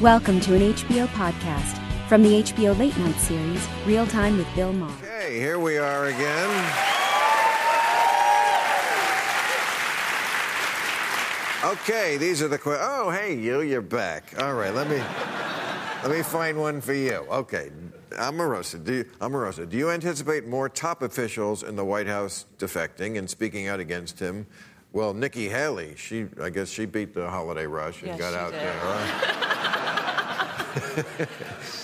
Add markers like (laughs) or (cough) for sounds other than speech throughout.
Welcome to an HBO podcast from the HBO Late Night series, Real Time with Bill Maher. Okay, here we are again. Okay, these are the questions. Oh, hey, you, you're back. All right, let me let me find one for you. Okay, Omarosa, do you, Omarosa, do you anticipate more top officials in the White House defecting and speaking out against him? Well, Nikki Haley, she, I guess she beat the holiday rush and Yes, got she out did. there. Right? (laughs)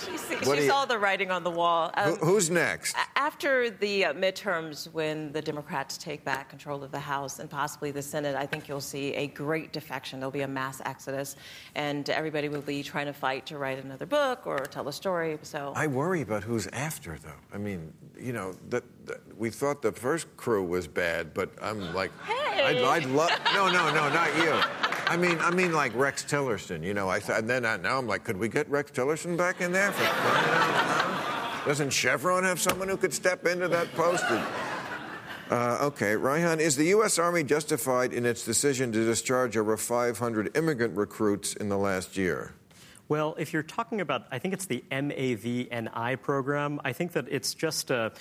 She, see- she you- saw the writing on the wall. Um, Who- Who's next? After the uh, midterms, when the Democrats take back control of the House and possibly the Senate, I think you'll see a great defection. There'll be a mass exodus, and everybody will be trying to fight to write another book or tell a story. So I worry about who's after, though. I mean, you know, that, that- we thought the first crew was bad, but I'm like, I'd, Hey. I'd love. No, no, no, not you. I mean, I mean, like Rex Tillerson. You know, I th- and then I, now I'm like, could we get Rex Tillerson back in there? For? Doesn't Chevron have someone who could step into that post? And- uh, okay, Reihan, is the U.S. Army justified in its decision to discharge over 500 immigrant recruits in the last year? Well, if you're talking about, I think it's the MAVNI program, I think that it's just a.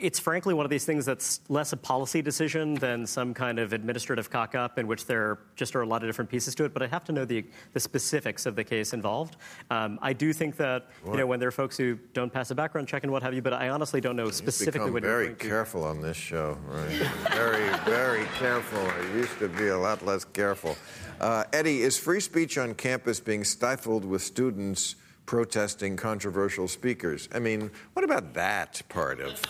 It's frankly one of these things that's less a policy decision than some kind of administrative cock up in which there just are a lot of different pieces to it. But I have to know the, the specifics of the case involved. Um, I do think that, you know, when there are folks who don't pass a background check and what have you, but I honestly don't know specifically become what you're very referring to. careful on this show, right? very, very careful. I used to be a lot less careful. Uh, Eddie, is free speech on campus being stifled with students protesting controversial speakers? I mean, what about that part of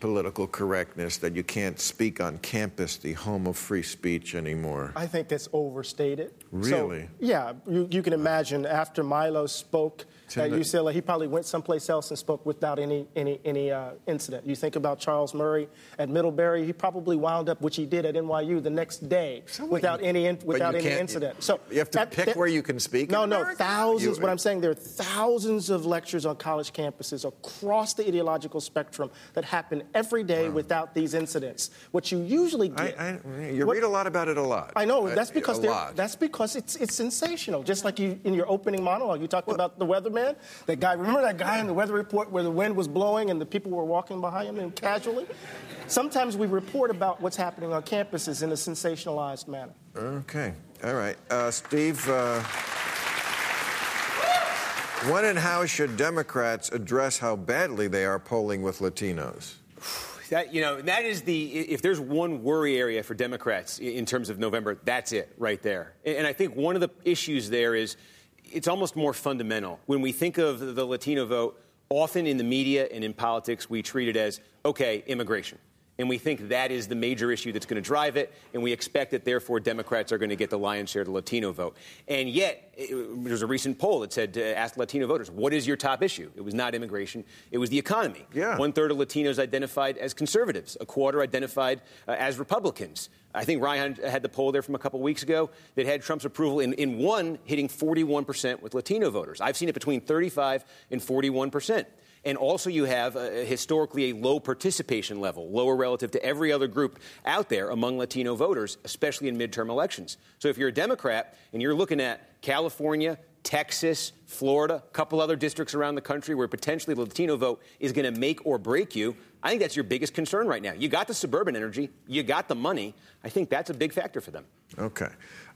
political correctness that you can't speak on campus, the home of free speech, anymore? I think it's overstated. Really? So, yeah, you, you can imagine after Milo spoke at UCLA, he probably went someplace else and spoke without any any any uh, incident. You think about Charles Murray at Middlebury, he probably wound up, which he did at NYU the next day, without any in, without you any incident. So you have to that- pick that- where you can speak. No, no, America? thousands. You- what I'm saying, there are thousands of lectures on college campuses across the ideological spectrum that happen every day without these incidents. What you usually I, get. I, you what- read a lot about it a lot. I know Uh, that's because a lot. that's because it's it's sensational. Just like you in your opening monologue, you talked about the weatherman. That guy, remember that guy in the weather report where the wind was blowing and the people were walking behind him and casually. Sometimes we report about what's happening on campuses in a sensationalized manner. Okay. All right. Uh, Steve, uh, when and how should Democrats address how badly they are polling with Latinos? That you know, that is the if there's one worry area for Democrats in terms of November, that's it right there. And I think one of the issues there is it's almost more fundamental. When we think of the Latino vote, often in the media and in politics, we treat it as okay, immigration. And we think that is the major issue that's going to drive it, and we expect that therefore Democrats are going to get the lion's share of the Latino vote. And yet, there's a recent poll that said to ask Latino voters, "What is your top issue?" It was not immigration; it was the economy. Yeah. One third of Latinos identified as conservatives, a quarter identified uh, as Republicans. I think Reihan had the poll there from a couple weeks ago that had Trump's approval in, in one hitting 41% with Latino voters. I've seen it between 35 and 41%. And also, you have uh, historically a low participation level, lower relative to every other group out there among Latino voters, especially in midterm elections. So, if you're a Democrat and you're looking at California, Texas, Florida, a couple other districts around the country where potentially the Latino vote is going to make or break you, I think that's your biggest concern right now. You got the suburban energy, you got the money. I think that's a big factor for them. Okay.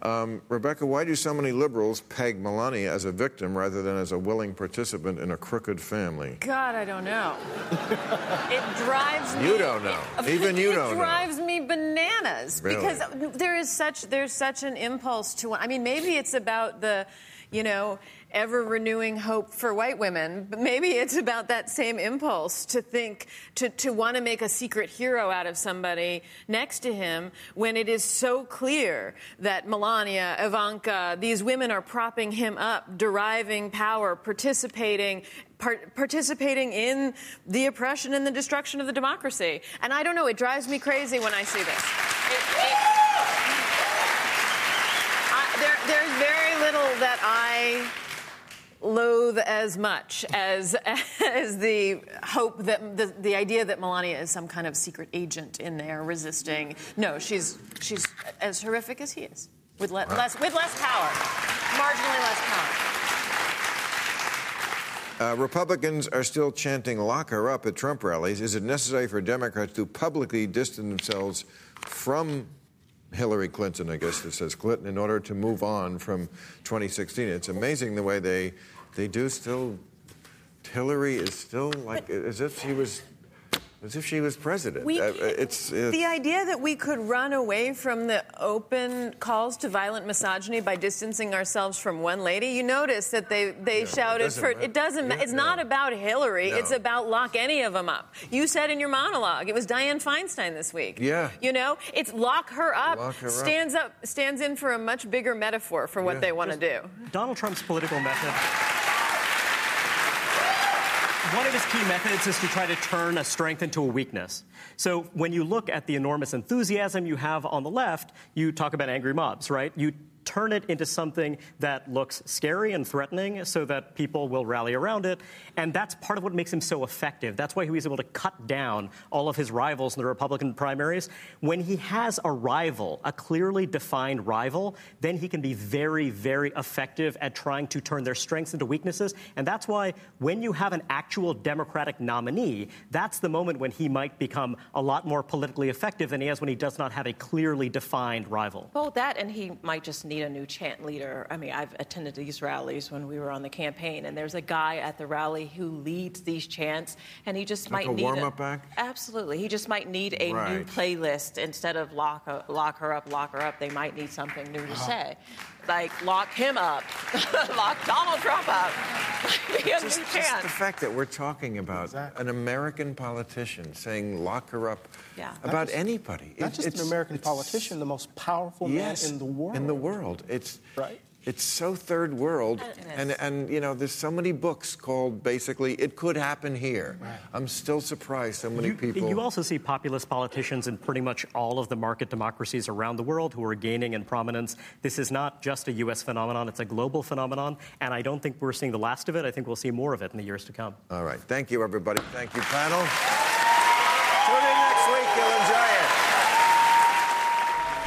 Um, Rebecca, why do so many liberals peg Melania as a victim rather than as a willing participant in a crooked family? God, I don't know. (laughs) it drives me. You don't know. (laughs) Even you don't know. drives me bananas Really? because there is such there's such an impulse to. I mean, maybe it's about the, you know, ever renewing hope for white women, but maybe it's about that same impulse to think to to want to make a secret hero out of somebody next to him when it is so clear that Melania, Ivanka, these women are propping him up, deriving power, participating participating in the oppression and the destruction of the democracy. And I don't know, it drives me crazy when I see this. It, it, I, there, there's very little that I loathe as much as (laughs) as the hope that the, the idea that Melania is some kind of secret agent in there resisting. No, she's she's as horrific as he is, with le- less with less power, marginally less power. Uh, Republicans are still chanting lock her up at Trump rallies. Is it necessary for Democrats to publicly distance themselves from Hillary Clinton, I guess this says Clinton, in order to move on from 2016? It's amazing the way they, they do still. Hillary is still like as if she was as if she was president. We, Uh, it's, it's the idea that we could run away from the open calls to violent misogyny by distancing ourselves from one lady. You notice that they they shouted doesn't for matter. it doesn't. Yeah, it's not about Hillary. No. It's about lock any of them up. You said in your monologue it was Dianne Feinstein this week. Yeah. You know, it's lock her up. Lock her up. stands up stands in for a much bigger metaphor for what Yeah. they want to do. Donald Trump's political method. One of his key methods is to try to turn a strength into a weakness. So when you look at the enormous enthusiasm you have on the left, you talk about angry mobs, right? You turn it into something that looks scary and threatening so that people will rally around it. And that's part of what makes him so effective. That's why he was able to cut down all of his rivals in the Republican primaries. When he has a rival, a clearly defined rival, then he can be very, very effective at trying to turn their strengths into weaknesses. And that's why when you have an actual Democratic nominee, that's the moment when he might become a lot more politically effective than he is when he does not have a clearly defined rival. Well, that and he might just need a new chant leader. I mean, I've attended these rallies when we were on the campaign, and there's a guy at the rally who leads these chants, and he just Like might a need warm-up act? Absolutely, he just might need a new playlist instead of lock lock her up, lock her up. They might need something new to Uh-huh. say, like lock him up, (laughs) lock Donald Trump up. (laughs) Be a just, just the fact that we're talking about an American politician saying lock her up Yeah. about just- anybody. Not It- just an American politician, the most powerful yes, man in the world. In the world. It's Right. It's so third world, and and you know, there's so many books called basically "It Could Happen Here." I'm still surprised so many You, people. you also see populist politicians in pretty much all of the market democracies around the world who are gaining in prominence. This is not just a U.S. phenomenon, it's a global phenomenon, and I don't think we're seeing the last of it. I think we'll see more of it in the years to come. All right, thank you, everybody. Thank you, panel. Tune in next week. You'll enjoy it.